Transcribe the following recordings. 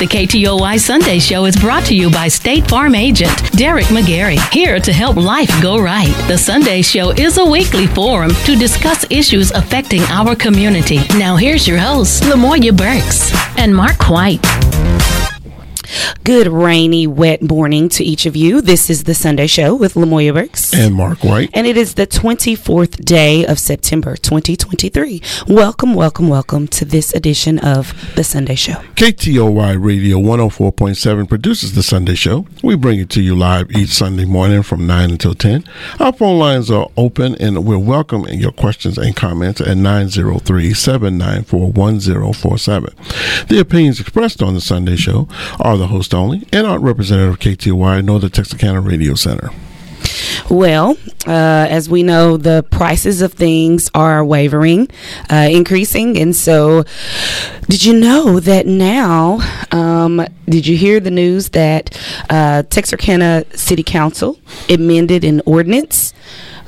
The KTOY Sunday Show is brought to you by State Farm agent Derek McGarry, here to help life go right. The Sunday Show is a weekly forum to discuss issues affecting our community. Now, here's your hosts, Lamoya Burks and Mark White. Good rainy, wet morning to each of you. This is the Sunday Show with Lamoya Burks and Mark White, and it is the 24th day of September 2023. Welcome, welcome, welcome to this edition of the Sunday Show. KTOY Radio 104.7 produces the Sunday Show. We bring it to you live each Sunday morning from 9 until 10. Our phone lines are open and we're welcoming your questions and comments at 903 794 1047. The opinions expressed on the Sunday Show are the the host only, and aren't representative nor the Texarkana Radio Center. Well, uh, as we know, the prices of things are wavering, uh, increasing. And so, did you know that now, um, did you hear the news that uh, Texarkana City Council amended an ordinance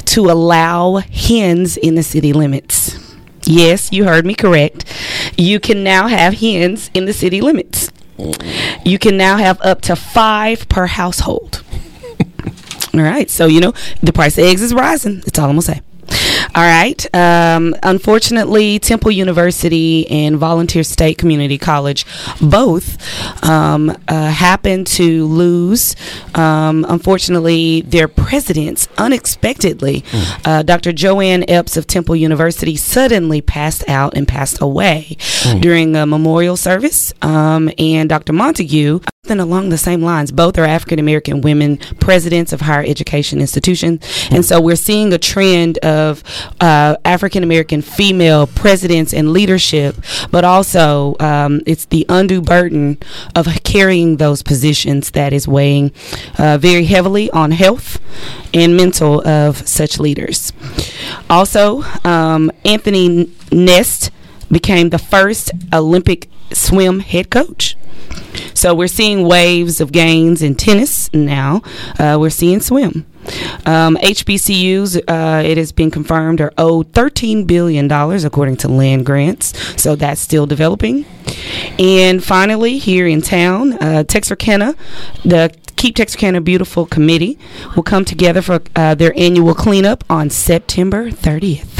to allow hens in the city limits? Yes, you heard me correct. You can now have hens in the city limits. You can now have up to five per household. all right. So, you know, the price of eggs is rising. That's all I'm going to say. All right. Um, unfortunately, Temple University and Volunteer State Community College both um, uh, happened to lose, um, unfortunately, their presidents unexpectedly. Mm. Uh, Dr. Joanne Epps of Temple University suddenly passed out and passed away mm. during a memorial service. Um, and Dr. Montague, then along the same lines, both are African American women presidents of higher education institutions. And so we're seeing a trend of uh, African American female presidents and leadership, but also um, it's the undue burden of carrying those positions that is weighing uh, very heavily on health and mental of such leaders. Also, um, Anthony Nesty became the first Olympic swim head coach. So we're seeing waves of gains in tennis now. Uh, we're seeing swim. Um, HBCUs, uh, it has been confirmed, are owed $13 billion according to land grants. So that's still developing. And finally, here in town, uh, Texarkana, the Keep Texarkana Beautiful Committee will come together for uh, their annual cleanup on September 30th.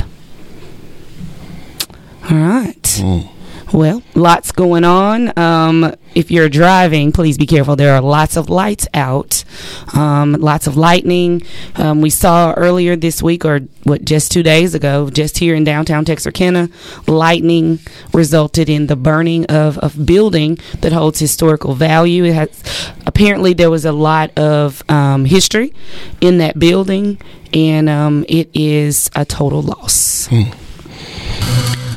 All right. Mm. Well, lots going on. Um, if you're driving, please be careful. There are lots of lights out, um, lots of lightning. Um, we saw earlier this week, or what, just two days ago, just here in downtown Texarkana, lightning resulted in the burning of a building that holds historical value. It has apparently there was a lot of um, history in that building, and um, it is a total loss. Hmm.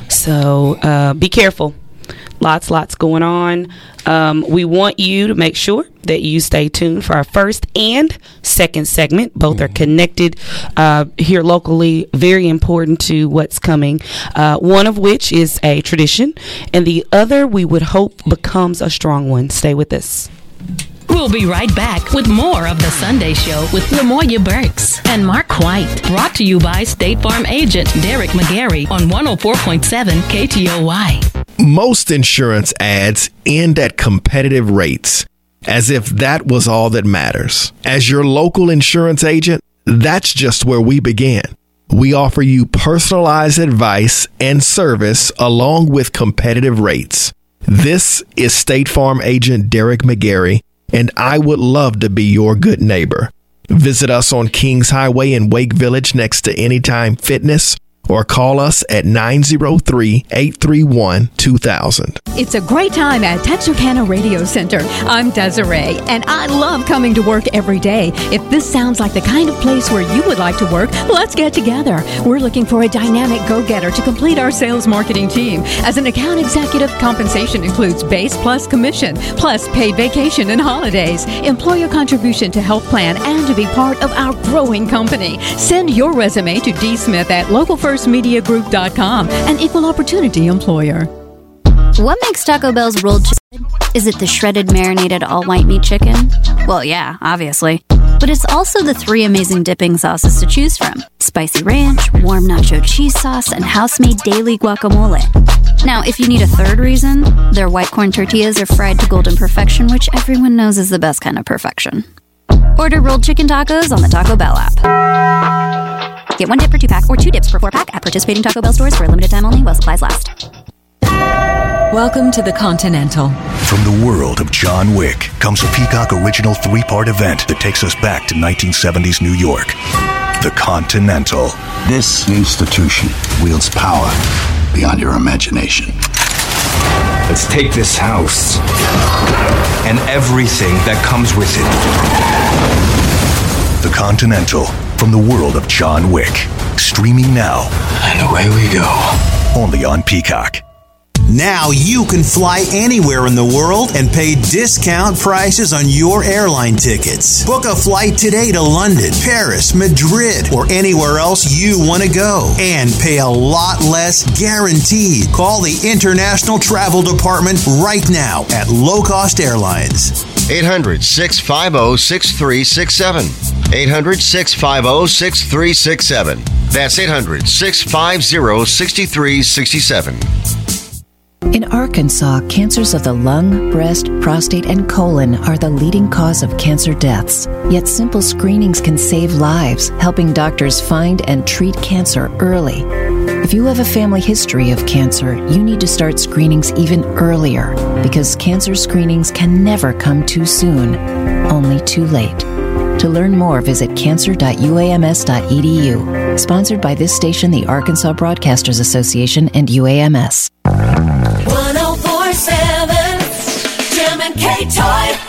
So uh, be careful. Lots, lots going on. Um, we want you to make sure that you stay tuned for our first and second segment. Both mm-hmm. are connected uh, here locally, very important to what's coming. Uh, one of which is a tradition, and the other we would hope becomes a strong one. Stay with us. We'll be right back with more of the Sunday Show with Lamoya Burks and Mark White. Brought to you by State Farm agent Derek McGarry on 104.7 KTOY. Most insurance ads end at competitive rates, as if that was all that matters. As your local insurance agent, that's just where we begin. We offer you personalized advice and service along with competitive rates. This is State Farm agent Derek McGarry and I would love to be your good neighbor. Visit us on Kings Highway in Wake Village next to Anytime Fitness or call us at 903 831 2000. It's a great time at Texarkana Radio Center. I'm Desiree, and I love coming to work every day. If this sounds like the kind of place where you would like to work, let's get together. We're looking for a dynamic go getter to complete our sales marketing team. As an account executive, compensation includes base plus commission, plus paid vacation and holidays, employer contribution to health plan, and to be part of our growing company. Send your resume to dsmith at local first FirstMediaGroup.com, an equal opportunity employer. What makes Taco Bell's rolled chicken? Is it the shredded marinated all white meat chicken? Well, yeah, obviously. but it's also the three amazing dipping sauces to choose from spicy ranch, warm nacho cheese sauce, and house made daily guacamole. Now, if you need a third reason, their white corn tortillas are fried to golden perfection, which everyone knows is the best kind of perfection. Order rolled chicken tacos on the Taco Bell app. Get one dip for two pack or two dips for four pack at participating Taco Bell stores for a limited time only while supplies last. Welcome to the Continental. From the world of John Wick comes a Peacock original three part event that takes us back to 1970s New York. The Continental. This institution wields power beyond your imagination. Let's take this house and everything that comes with it. The Continental from the world of John Wick. Streaming now. And away we go. Only on Peacock. Now you can fly anywhere in the world and pay discount prices on your airline tickets. Book a flight today to London, Paris, Madrid, or anywhere else you want to go and pay a lot less guaranteed. Call the International Travel Department right now at Low Cost Airlines. 800 650 6367. 800 650 6367. That's 800 650 6367. In Arkansas, cancers of the lung, breast, prostate, and colon are the leading cause of cancer deaths. Yet simple screenings can save lives, helping doctors find and treat cancer early. If you have a family history of cancer, you need to start screenings even earlier because cancer screenings can never come too soon, only too late. To learn more, visit cancer.uams.edu. Sponsored by this station, the Arkansas Broadcasters Association, and UAMS. 1047 Jim and K Toy.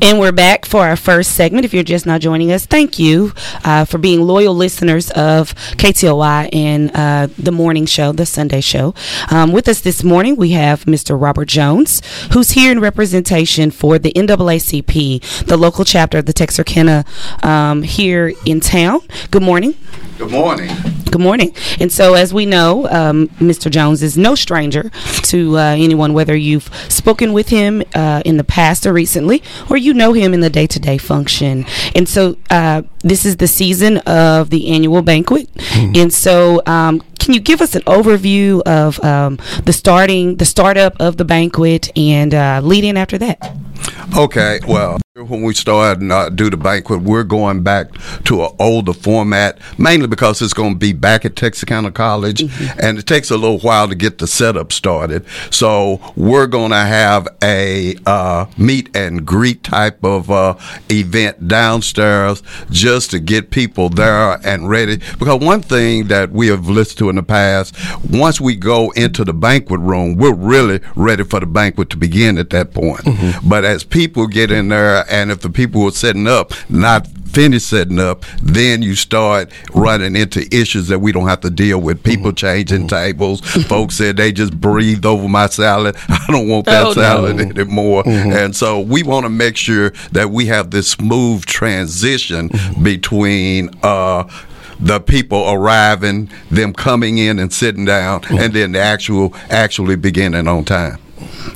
And we're back for our first segment. If you're just now joining us, thank you uh, for being loyal listeners of KTOY and uh, the morning show, the Sunday show. Um, with us this morning, we have Mr. Robert Jones, who's here in representation for the NAACP, the local chapter of the Texarkana um, here in town. Good morning. Good morning. Good morning. And so, as we know, um, Mr. Jones is no stranger to uh, anyone, whether you've spoken with him uh, in the past or recently, or you know him in the day to day function. And so, uh, this is the season of the annual banquet. Mm-hmm. And so, um, can you give us an overview of um, the starting, the startup of the banquet, and uh, lead in after that? Okay. Well, when we start and uh, do the banquet, we're going back to an older format, mainly because it's going to be back at Texarkana College, mm-hmm. and it takes a little while to get the setup started. So we're going to have a uh, meet and greet type of uh, event downstairs just to get people there and ready. Because one thing that we have listened to in the past, once we go into the banquet room, we're really ready for the banquet to begin at that point. Mm-hmm. But as people get in there, and if the people who are setting up not finish setting up, then you start running into issues that we don't have to deal with. People mm-hmm. changing mm-hmm. tables. Folks said they just breathed over my salad. I don't want that oh, salad no. anymore. Mm-hmm. And so we want to make sure that we have this smooth transition mm-hmm. between uh, the people arriving, them coming in and sitting down, and then the actual actually beginning on time.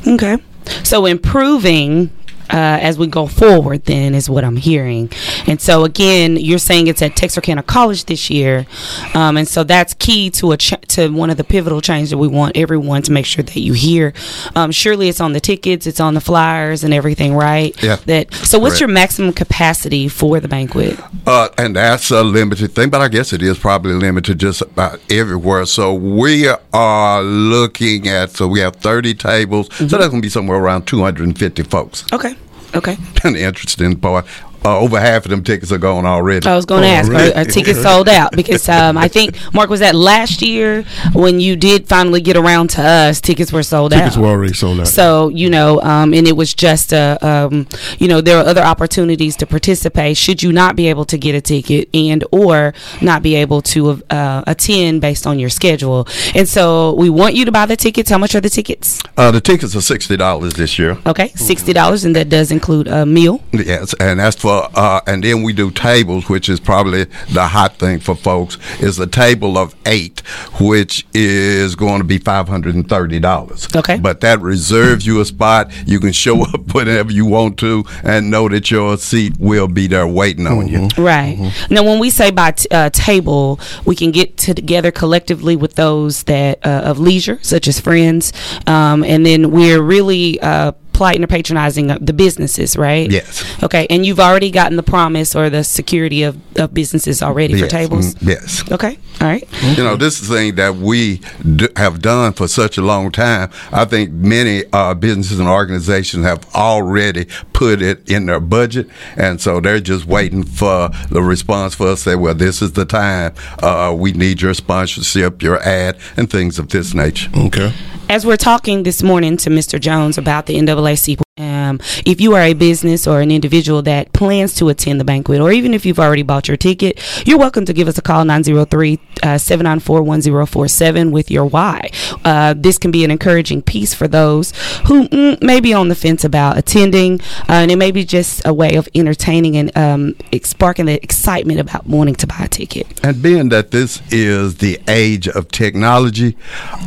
Okay. So improving uh, as we go forward, then is what I'm hearing. And so again, you're saying it's at Texarkana College this year, um, and so that's key to a ch- to one of the pivotal changes that we want everyone to make sure that you hear. Um, surely it's on the tickets, it's on the flyers, and everything, right? Yeah. That. So what's Correct. your maximum capacity for the banquet? Uh, and that's a limited thing, but I guess it is probably limited just about everywhere. So we are looking at so we have 30 tables, mm-hmm. so that's going to be somewhere around 250 folks. Okay. Okay. An interesting part uh, over half of them tickets are gone already. I was going to oh, ask, really? are, are, tickets sold out? Because um, I think Mark was that last year when you did finally get around to us, tickets were sold tickets out. Tickets were already sold out. So you know, um, and it was just a, um, you know, there are other opportunities to participate should you not be able to get a ticket and or not be able to uh, attend based on your schedule. And so we want you to buy the tickets. How much are the tickets? Uh, the tickets are sixty dollars this year. Okay, sixty dollars, and that does include a meal. Yes, and that's for for, uh, and then we do tables, which is probably the hot thing for folks, is a table of eight, which is going to be five hundred and thirty dollars. Okay. But that reserves you a spot. You can show up whenever you want to, and know that your seat will be there waiting on you. Right. Now, when we say by t- uh, table, we can get together collectively with those that uh, of leisure, such as friends, um, and then we're really uh, plighting or patronizing the businesses, right? Yes. Okay. And you've already gotten the promise or the security of, of businesses already for tables. Mm, Yes. Okay. All right. You know, this is the thing that we d- have done for such a long time. I think many uh, businesses and organizations have already put it in their budget, and so they're just waiting for the response for us to say, "Well, this is the time. Uh, we need your sponsorship, your ad, and things of this nature." Okay. As we're talking this morning to Mr. Jones about the NAACP, um, if you are a business or an individual that plans to attend the banquet, or even if you've already bought your ticket, you're welcome to give us a call 903 794 1047 with your why. Uh, this can be an encouraging piece for those who mm, may be on the fence about attending, uh, and it may be just a way of entertaining and um, sparking the excitement about wanting to buy a ticket. And being that this is the age of technology,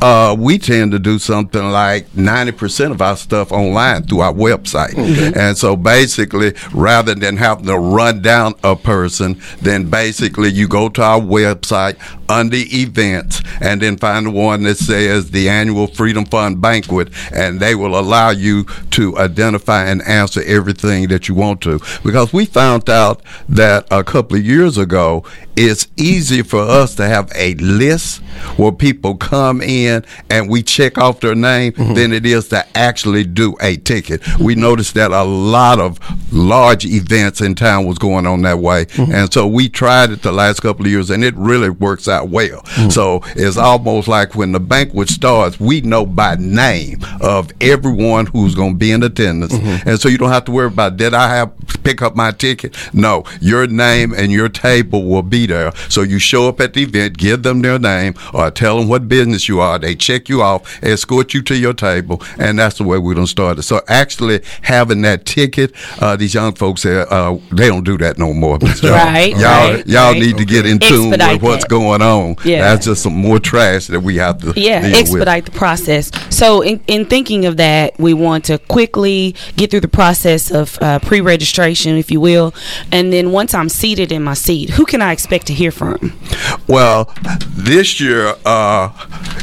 uh, we tend to do something like 90% of our stuff online through our website. Okay. And so basically, rather than having to run down a person, then basically you go to our website under events and then find the one that says the annual Freedom Fund banquet, and they will allow you to identify and answer everything that you want to. Because we found out that a couple of years ago, it's easy for us to have a list where people come in and we check off their name mm-hmm. than it is to actually do a ticket. We noticed that a lot of large events in town was going on that way. Mm-hmm. And so we tried it the last couple of years and it really works out well. Mm-hmm. So it's almost like when the banquet starts, we know by name of everyone who's going to be in attendance. Mm-hmm. And so you don't have to worry about did I have pick up my ticket? No, your name and your table will be there. So you show up at the event, give them their name or tell them what business you are. They check you off, escort you to your table, and that's the way we're going to start it. So actually having that ticket, uh, these young folks, uh, they don't do that no more. Y'all, Right, y'all, right, y'all right. need to get in tune Expedite with what's that. going on. Yeah. That's just some more trash that we have to yeah expedite the process so in, in thinking of that we want to quickly get through the process of uh, pre-registration if you will and then once i'm seated in my seat who can i expect to hear from Well, this year, uh,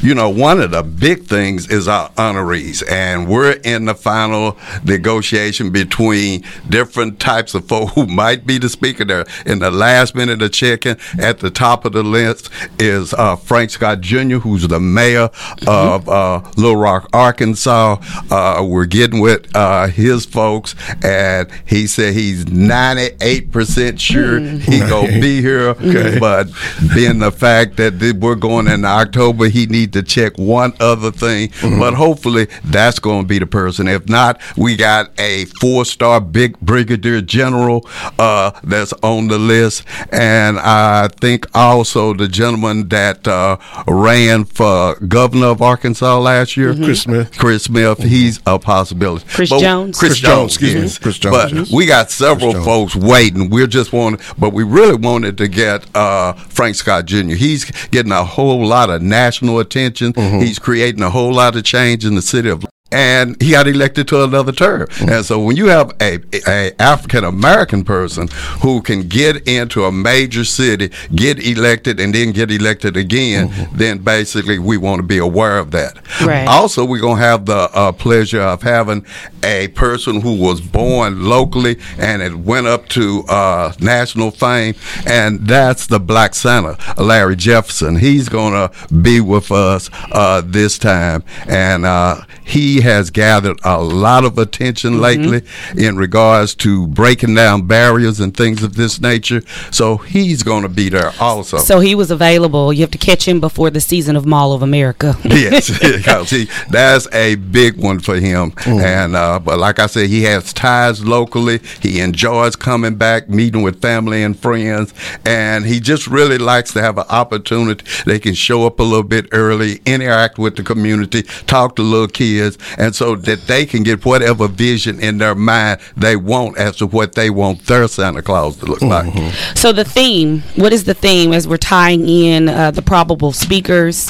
you know, one of the big things is our honorees, and we're in the final negotiation between different types of folk who might be the speaker. There, in the last minute of checking, at the top of the list is uh, Frank Scott Jr., who's the mayor of uh, Little Rock, Arkansas. Uh, we're getting with uh, his folks, and he said he's ninety-eight percent sure he gonna be here, Okay. but being the fact that we're going in October, he need to check one other thing. But hopefully, that's going to be the person. If not, we got a four-star big brigadier general uh, that's on the list, and I think also the gentleman that uh, ran for governor of Arkansas last year, Chris Smith. Chris Smith, he's a possibility. Chris But- Jones? Chris, Chris Jones, Jones, excuse me. yes. Chris Jones, But yes. we got several folks waiting. We're just wanting, but we really wanted to get uh, Frank Scott Jr. He's getting a whole lot of national attention. He's creating a whole lot of change in the city of. And he got elected to another term. And so when you have a, a African American person who can get into a major city, get elected, and then get elected again, then basically we want to be aware of that. Right. Also, we're going to have the uh, pleasure of having a person who was born locally and it went up to uh, national fame, and that's the Black Santa, Larry Jefferson. He's going to be with us uh, this time, and uh, he has gathered a lot of attention lately in regards to breaking down barriers and things of this nature. So he's going to be there also. so he was available you have to catch him before the season of mall of america yes, because he, that's a big one for him. And uh, but like I said, he has ties locally. He enjoys coming back, meeting with family and friends, and he just really likes to have an opportunity. They can show up a little bit early, interact with the community, talk to little kids, and so that they can get whatever vision in their mind they want as to what they want their Santa Claus to look like. So the theme, what is the theme as we're tying in uh, the probable speakers?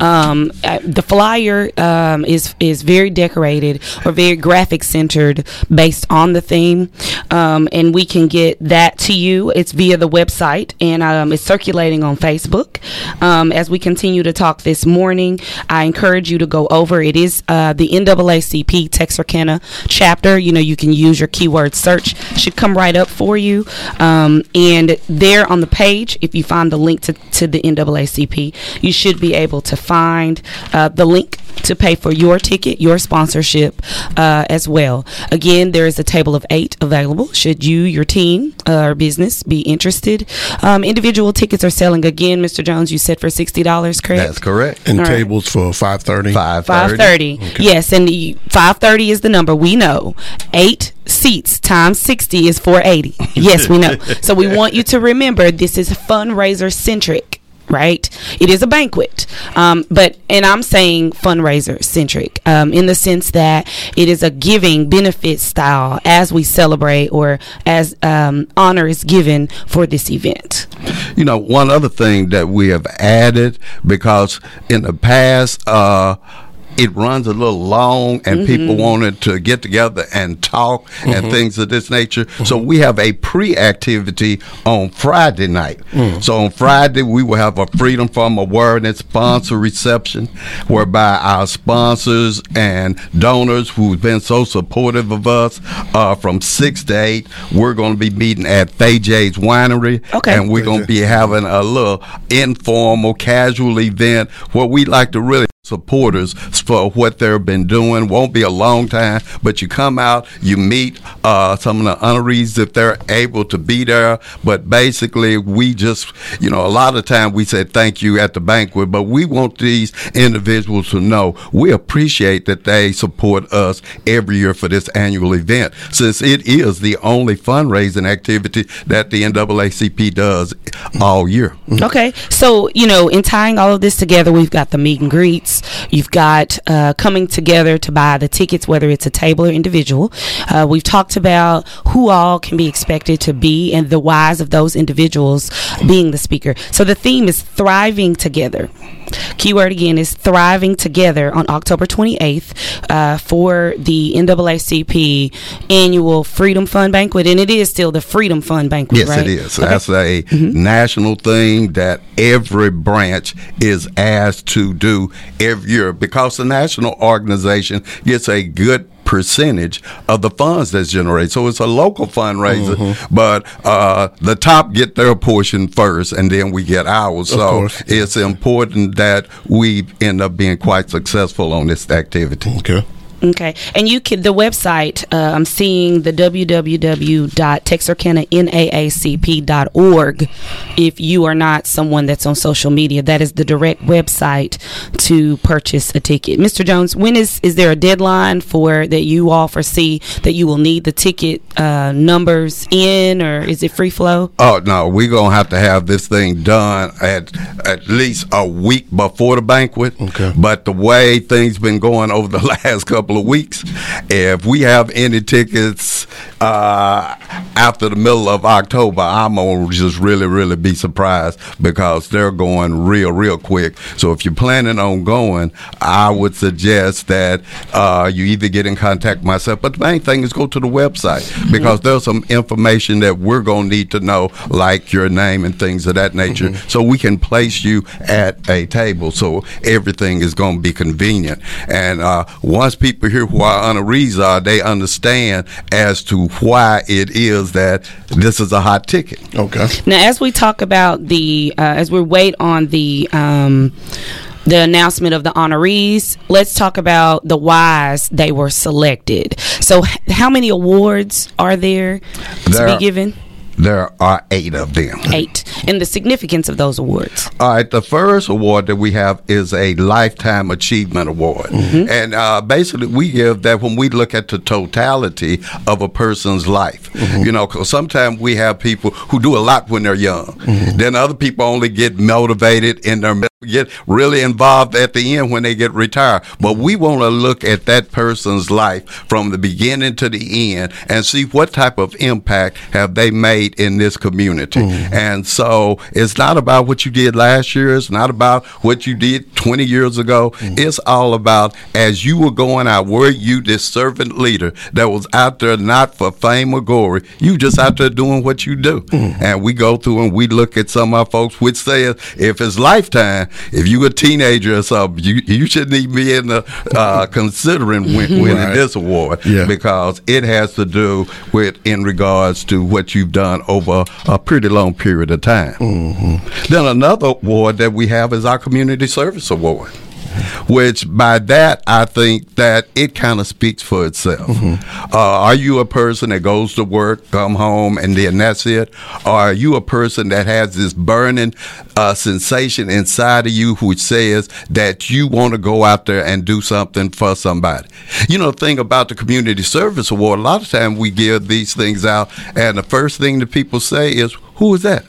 Um, uh, the flyer um, is is very decorated or very graphic centered based on the theme, um, and we can get that to you. It's via the website and um, it's circulating on Facebook. Um, as we continue to talk this morning, I encourage you to go over. It is uh, the NAACP Texarkana chapter. You know, you can use your keyword search; should come right up for you. Um, and there on the page, if you find the link to, to the NAACP, you should be able to find uh, the link to pay for your ticket, your sponsorship uh, as well. Again, there is a table of eight available. Should you, your team, uh, or business be interested? Um, individual tickets are selling again, Mr. Jones. You said for sixty dollars, correct? That's correct. And All right. tables for five thirty. Five Five thirty. Yes, and five thirty is the number. We know eight seats times sixty is four eighty. Yes, we know. so we want you to remember this is fundraiser centric. Right, it is a banquet, um, but and I'm saying fundraiser centric um, in the sense that it is a giving benefit style as we celebrate or as um, honor is given for this event. You know, one other thing that we have added because in the past, uh, it runs a little long and people wanted to get together and talk and Mhm. things of this nature. So we have a pre activity on Friday night. So on Friday, we will have a Freedom from Awareness sponsor reception whereby our sponsors and donors who've been so supportive of us uh, from 6 to 8, we're going to be meeting at Thay J's Winery. Okay. And we're going to be having a little informal, casual event where we like to really supporters for what they've been doing. Won't be a long time, but you come out, you meet uh, some of the honorees if they're able to be there. But basically, we just, you know, a lot of time we said thank you at the banquet, but we want these individuals to know we appreciate that they support us every year for this annual event, since it is the only fundraising activity that the NAACP does all year. Okay, so you know, in tying all of this together, we've got the meet and greets. You've got uh, coming together to buy the tickets, whether it's a table or individual. Uh, we've talked about who all can be expected to be and the whys of those individuals being the speaker. So the theme is thriving together. Keyword again is thriving together on October 28th uh, for the NAACP annual Freedom Fund banquet, and it is still the Freedom Fund banquet. Yes, right? it is. Okay. That's a national thing that every branch is asked to do every year because the national organization gets a good percentage of the funds that's generated. So it's a local fundraiser, Mm-hmm. but uh, the top get their portion first, and then we get ours. Of so course. it's important that we end up being quite successful on this activity. Okay. Okay, and you can the website. Uh, I'm seeing the www.texarkananaacp.org. If you are not someone that's on social media, that is the direct website to purchase a ticket. Mr. Jones, when is is there a deadline for that you all foresee that you will need the ticket uh, numbers in, or is it free flow? Oh no, we're gonna have to have this thing done at at least a week before the banquet. Okay. But the way things been going over the last couple of weeks, if we have any tickets uh, after the middle of October, I'm gonna just really, really be surprised because they're going real, real quick. So if you're planning on going, I would suggest that uh, you either get in contact myself, but the main thing is go to the website because there's some information that we're gonna need to know, like your name and things of that nature, so we can place you at a table. So everything is gonna be convenient. And uh, once people hear who our honorees are, they understand as to why it is that this is a hot ticket. Okay. Now, as we talk about the, uh, as we wait on the, um, the announcement of the honorees, let's talk about the whys they were selected. So, h- how many awards are there to There- be given? There are eight of them. Eight. and the significance of those awards. All right, the first award that we have is a Lifetime Achievement Award. Mm-hmm. And uh, basically, we give that when we look at the totality of a person's life. Mm-hmm. You know, because sometimes we have people who do a lot when they're young. Mm-hmm. Then other people only get motivated in their get really involved at the end when they get retired. But we want to look at that person's life from the beginning to the end and see what type of impact have they made in this community. Mm-hmm. And so it's not about what you did last year. It's not about what you did 20 years ago. Mm-hmm. It's all about as you were going out, were you this servant leader that was out there not for fame or glory? You just out there doing what you do. Mm-hmm. And we go through and we look at some of our folks which says if it's lifetime, if you a teenager or something, you you shouldn't even be in the uh, considering win, winning Right. this award Yeah. because it has to do with in regards to what you've done over a pretty long period of time. Then another award that we have is our community service award. Which by that I think that it kind of speaks for itself. Uh, are you a person that goes to work, come home, and then that's it? Or are you a person that has this burning uh, sensation inside of you which says that you want to go out there and do something for somebody? You know, the thing about the Community Service Award, a lot of times we give these things out, and the first thing that people say is, Who is that?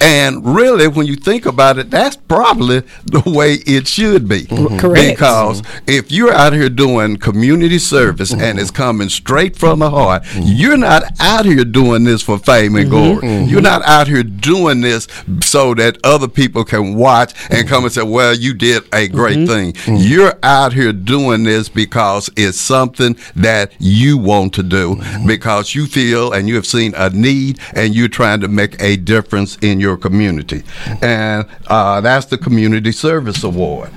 And really, when you think about it, that's probably the way it should be. Mm-hmm. Correct. Because mm-hmm. if you're out here doing community service and mm-hmm. it's coming straight from the heart, you're not out here doing this for fame and glory. You're not out here doing this so that other people can watch and come and say, well, you did a great thing. You're out here doing this because it's something that you want to do because you feel and you have seen a need and you're trying to make a difference in your community. And uh, that's the Community Service Award.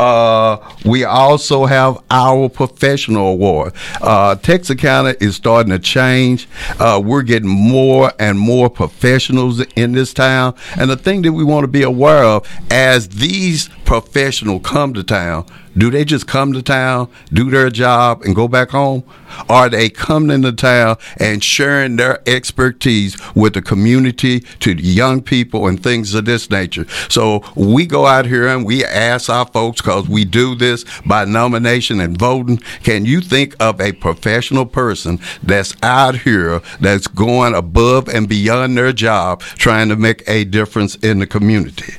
Uh, we also have our professional award. Uh, Texarkana is starting to change. Uh, we're getting more and more professionals in this town. And the thing that we want to be aware of as these professionals come to town, do they just come to town, do their job, and go back home? Are they coming into town and sharing their expertise with the community, to the young people, and things of this nature? So we go out here and we ask our folks, because we do this by nomination and voting, can you think of a professional person that's out here that's going above and beyond their job trying to make a difference in the community?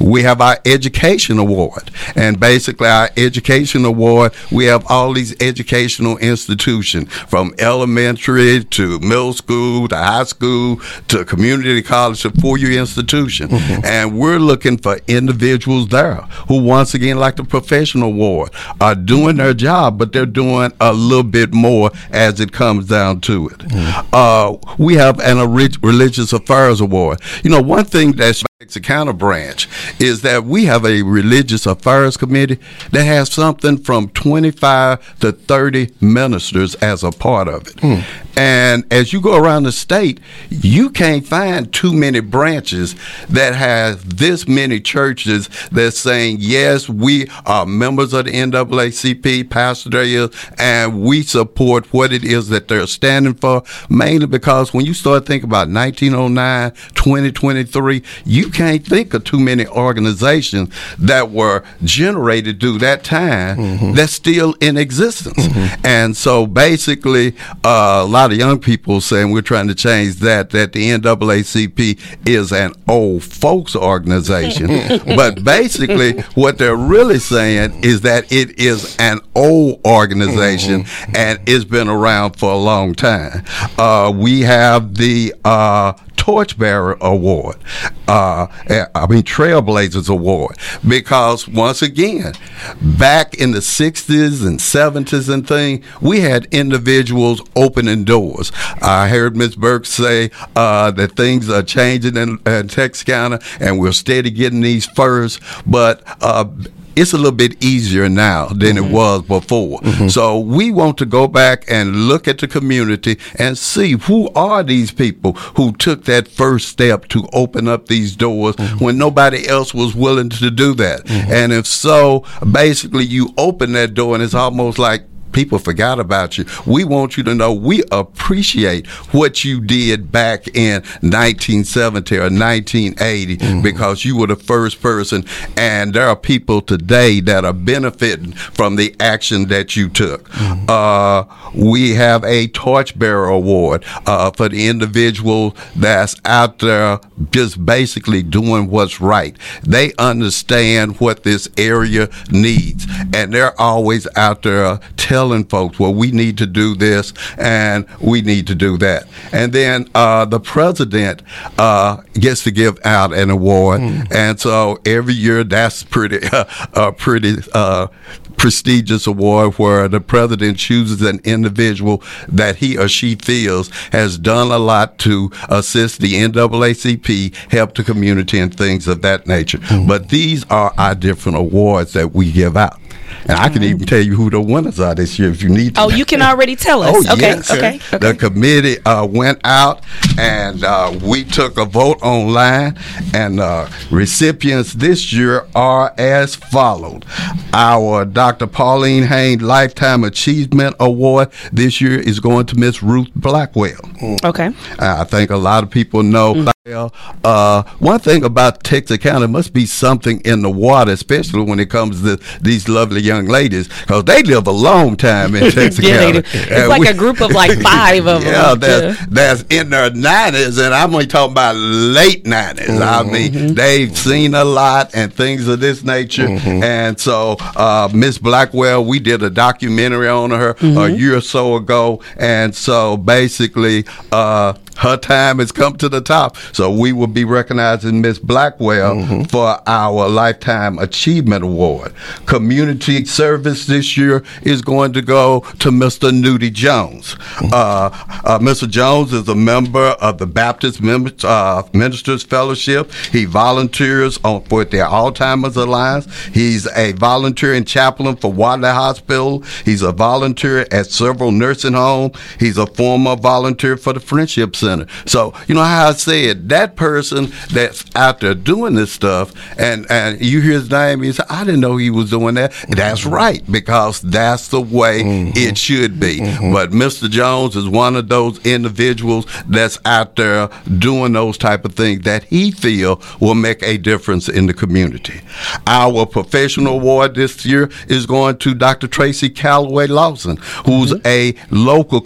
We have our education award, and basically our education award, we have all these educational institutions from elementary to middle school to high school to community college to four-year institution, and we're looking for individuals there who, once again, like the professional award, are doing their job, but they're doing a little bit more as it comes down to it. Uh, we have an religious affairs award. You know, one thing that's Texarkana branch is that we have a religious affairs committee that has something from 25 to 30 ministers as a part of it. Hmm. And as you go around the state, you can't find too many branches that have this many churches that's saying, yes, we are members of the NAACP, Pastor is, and we support what it is that they're standing for, mainly because when you start thinking about 1909, 2023, you can't think of too many organizations that were generated through that time that's still in existence. And so basically, uh, a lot of young people saying we're trying to change that, that the NAACP is an old folks organization. but basically, what they're really saying is that it is an old organization and it's been around for a long time. Uh, we have the uh, Torchbearer Award. Uh, I mean, Trailblazers Award. Because once again, back in the 60s and 70s and thing, we had individuals opening doors. I heard Ms. Burke say uh, that things are changing in, in Texarkana and we're steady getting these first, but uh, it's a little bit easier now than it mm-hmm. was before. Mm-hmm. So we want to go back and look at the community and see who are these people who took that first step to open up these doors mm-hmm. when nobody else was willing to do that. And if so, basically you open that door and it's almost like people forgot about you. We want you to know we appreciate what you did back in 1970 or 1980 mm-hmm. because you were the first person, and there are people today that are benefiting from the action that you took. Mm-hmm. Uh, we have a Torchbearer Award uh, for the individual that's out there just basically doing what's right. They understand what this area needs, and they're always out there telling folks, well, we need to do this and we need to do that. And then uh, the president uh, gets to give out an award, mm. and so every year that's pretty, uh, pretty uh, prestigious award where the president chooses an individual that he or she feels has done a lot to assist the NAACP, help the community, and things of that nature. Mm-hmm. But these are our different awards that we give out. And I can even tell you who the winners are this year if you need to. Oh, you can already tell us. Oh, okay, yes. okay, okay. The committee uh, went out and uh, we took a vote online, and uh, recipients this year are as followed. Our Dr. Pauline Haynes Lifetime Achievement Award this year is going to Miss Ruth Blackwell. Okay. I think a lot of people know. Mm-hmm. Uh, one thing about Texas County must be something in the water, especially when it comes to these lovely young ladies, because they live a long time in Texarkana. yeah, it's and like we, a group of like five of yeah, them. That's, yeah, that's in their nineties, and I'm only talking about late 90s mm-hmm. I mean, they've seen a lot and things of this nature. Mm-hmm. And so, uh, Miss Blackwell, we did a documentary on her mm-hmm. a year or so ago, and so basically, uh, her time has come to the top. So we will be recognizing Miss Blackwell mm-hmm. for our Lifetime Achievement Award. Community service this year is going to go to Mr. Nudie Jones. Mm-hmm. Uh, uh, Mr. Jones is a member of the Baptist uh, Ministers Fellowship. He volunteers on for the Alzheimer's Alliance. He's a volunteer and chaplain for Wadley Hospital. He's a volunteer at several nursing homes. He's a former volunteer for the Friendship Center center. So you know how I said that person that's out there doing this stuff, and and you hear his name, you say, I didn't know he was doing that. Mm-hmm. That's right because that's the way mm-hmm. it should be. Mm-hmm. But Mr. Jones is one of those individuals that's out there doing those type of things that he feel will make a difference in the community. Our professional award this year is going to Dr. Tracy Calloway Lawson, who's mm-hmm. a local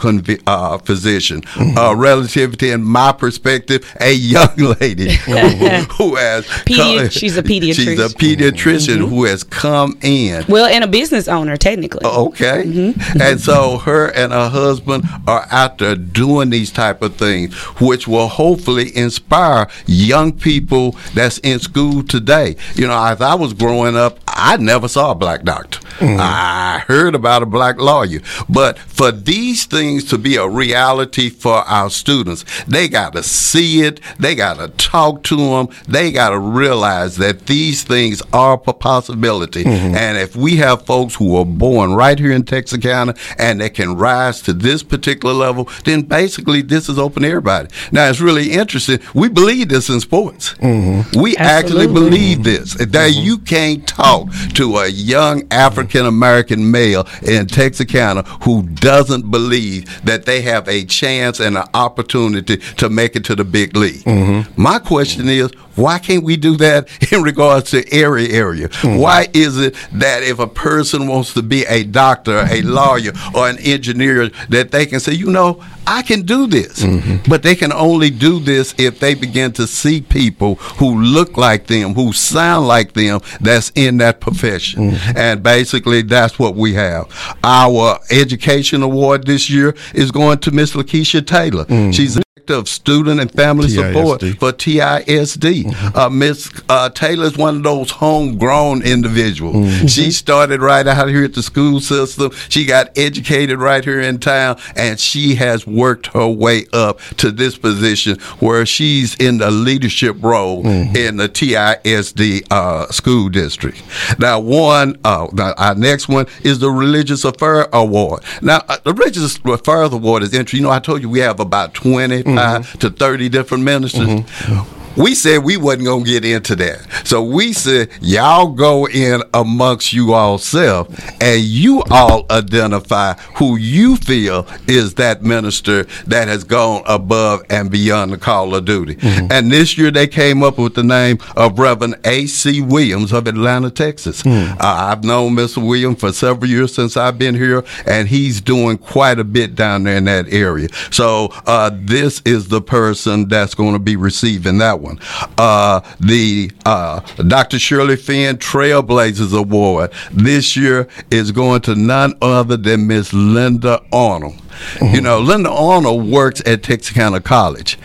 uh, physician, mm-hmm. uh, relative relativity, in my perspective, a young lady who, who has Pedi- come, she's a pediatrician. She's a pediatrician mm-hmm. who has come in. Well, and a business owner technically. Okay, mm-hmm. and so her and her husband are out there doing these type of things, which will hopefully inspire young people that's in school today. You know, as I was growing up, I never saw a black doctor. Mm-hmm. I heard about a black lawyer, but for these things to be a reality for our students they got to see it. They got to talk to them. They got to realize that these things are a possibility. Mm-hmm. And if we have folks who are born right here in Texarkana and they can rise to this particular level, then basically this is open to everybody. Now it's really interesting. We believe this in sports. Mm-hmm. We Absolutely. actually believe this. That mm-hmm. you can't talk to a young African American male in Texarkana who doesn't believe that they have a chance and an opportunity opportunity to make it to the big league. Mm-hmm. My question is, why can't we do that in regards to every area? Mm-hmm. Why is it that if a person wants to be a doctor, a lawyer, or an engineer, that they can say, you know, I can do this. Mm-hmm. But they can only do this if they begin to see people who look like them, who sound like them, that's in that profession. Mm-hmm. And basically, that's what we have. Our education award this year is going to Miss Lakeisha Taylor. Mm-hmm. She's of Student and Family TISD. Support for TISD. Mm-hmm. Uh, Miss uh, Taylor is one of those homegrown individuals. Mm-hmm. She started right out here at the school system. She got educated right here in town, and she has worked her way up to this position where she's in the leadership role mm-hmm. in the TISD uh, school district. Now, one, uh, now our next one is the Religious Affairs Award. Now, uh, the Religious Affairs Award is interesting. You know, I told you we have about 20 mm-hmm. To 30 different ministers. Mm-hmm we said we wasn't gonna get into that. So we said y'all go in amongst you all self and you all identify who you feel is that minister that has gone above and beyond the call of duty. Mm-hmm. And this year they came up with the name of Reverend A.C. Williams of Atlanta, Texas. Mm. Uh, I've known Mr. Williams for several years since I've been here, and he's doing quite a bit down there in that area. So uh, this is the person that's going to be receiving that one. Uh, the uh, Dr. Shirley Finn Trailblazers Award this year is going to none other than Miss Linda Arnold. Mm-hmm. You know, Linda Arnold works at Texarkana College,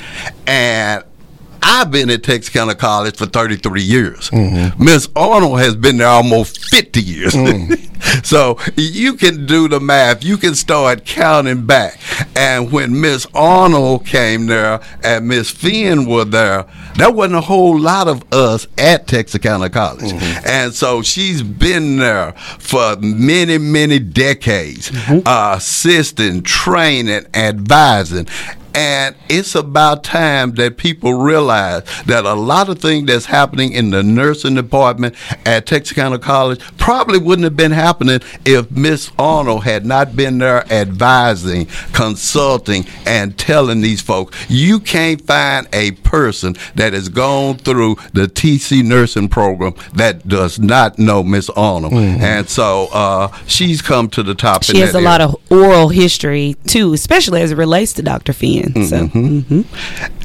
and I've been at Texarkana College for 33 years. Mm-hmm. Miss Arnold has been there almost 50 years. Mm. so you can do the math. You can start counting back. And when Miss Arnold came there and Miss Finn were there, there wasn't a whole lot of us at Texarkana College. Mm-hmm. And so she's been there for many, many decades, mm-hmm. uh, assisting, training, advising. And it's about time that people realize that a lot of things that's happening in the nursing department at Texarkana College probably wouldn't have been happening if Miss Arnold had not been there advising, consulting, and telling these folks. You can't find a person that has gone through the TC nursing program that does not know Miss Arnold. Mm-hmm. And so uh, she's come to the top. She has a area. lot of oral history too, especially as it relates to Dr. Finn. So, mm-hmm. Mm-hmm.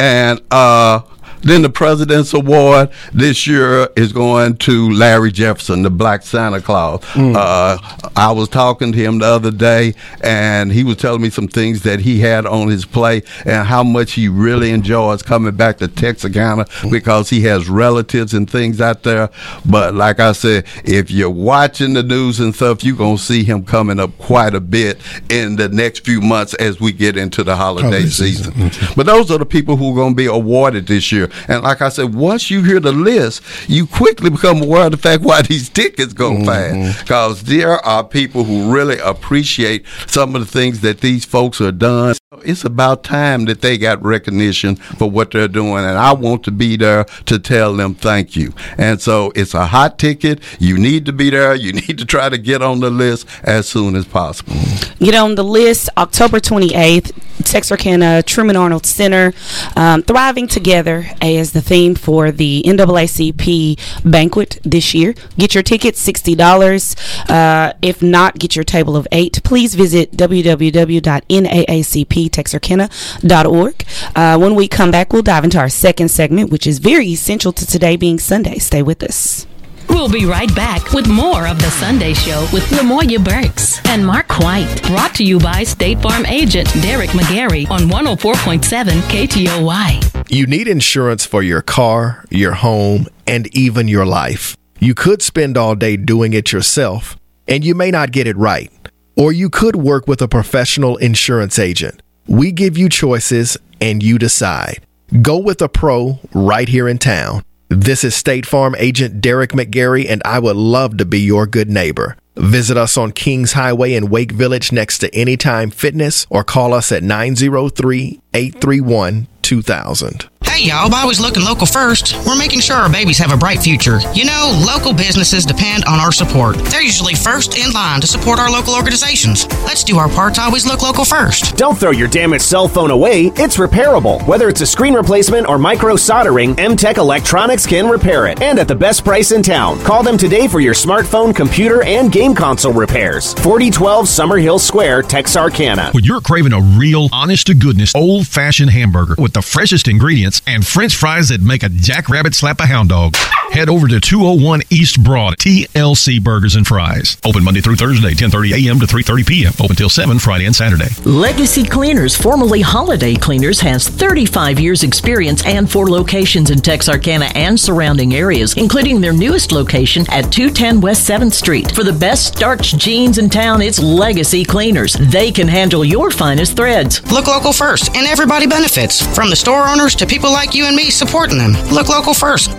and uh, then the President's Award this year is going to Larry Jefferson, the Black Santa Claus. Mm. Uh, I was talking to him the other day, and he was telling me some things that he had on his play and how much he really enjoys coming back to Texarkana because he has relatives and things out there. But like I said, if you're watching the news and stuff, you're going to see him coming up quite a bit in the next few months as we get into the holiday, holiday season. season. But those are the people who are going to be awarded this year. And like I said, once you hear the list, you quickly become aware of the fact why these tickets go mm-hmm. fast. Because there are people who really appreciate some of the things that these folks are done. It's about time that they got recognition for what they're doing, and I want to be there to tell them thank you. And so it's a hot ticket. You need to be there. You need to try to get on the list as soon as possible. Get on the list October 28th, Texarkana Truman Arnold Center, um, Thriving Together as the theme for the NAACP banquet this year. Get your tickets, $60. Uh, if not, get your table of eight. Please visit www.naacptexarkana.org. Uh, when we come back, we'll dive into our second segment, which is very essential to today being Sunday. Stay with us. We'll be right back with more of The Sunday Show with Lamoya Burks and Mark White. Brought to you by State Farm agent Derek McGarry on 104.7 KTOY. You need insurance for your car, your home, and even your life. You could spend all day doing it yourself, and you may not get it right. Or you could work with a professional insurance agent. We give you choices, and you decide. Go with a pro right here in town. This is State Farm agent Derek McGarry, and I would love to be your good neighbor. Visit us on Kings Highway in Wake Village next to Anytime Fitness or call us at 903 831 2000. Hey y'all, by always looking local first, we're making sure our babies have a bright future. You know, local businesses depend on our support. They're usually first in line to support our local organizations. Let's do our part to always look local first. Don't throw your damaged cell phone away. It's repairable. Whether it's a screen replacement or micro soldering, MTech Electronics can repair it. And at the best price in town. Call them today for your smartphone, computer, and game console repairs. 4012 Summerhill Square, Texarkana. When you're craving a real, honest to goodness, old fashioned hamburger with the freshest ingredients and French fries that make a jackrabbit slap a hound dog. Head over to 201 East Broad, TLC Burgers and Fries. Open Monday through Thursday, 10:30 a.m. to 3:30 p.m. Open till 7 Friday and Saturday. Legacy Cleaners, formerly Holiday Cleaners, has 35 years experience and four locations in Texarkana and surrounding areas, including their newest location at 210 West 7th Street. For the best starch jeans in town, it's Legacy Cleaners. They can handle your finest threads. Look local first, and everybody benefits, from the store owners to people like you and me supporting them. Look local first.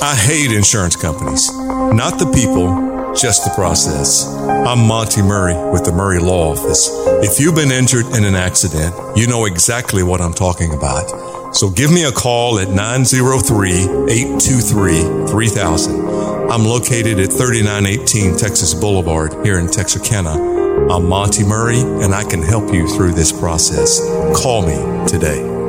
I hate insurance companies. Not the people, just the process. I'm Monty Murray with the Murray Law Office. If you've been injured in an accident, you know exactly what I'm talking about. So give me a call at 903 823 3000. I'm located at 3918 Texas Boulevard here in Texarkana. I'm Monty Murray, and I can help you through this process. Call me today.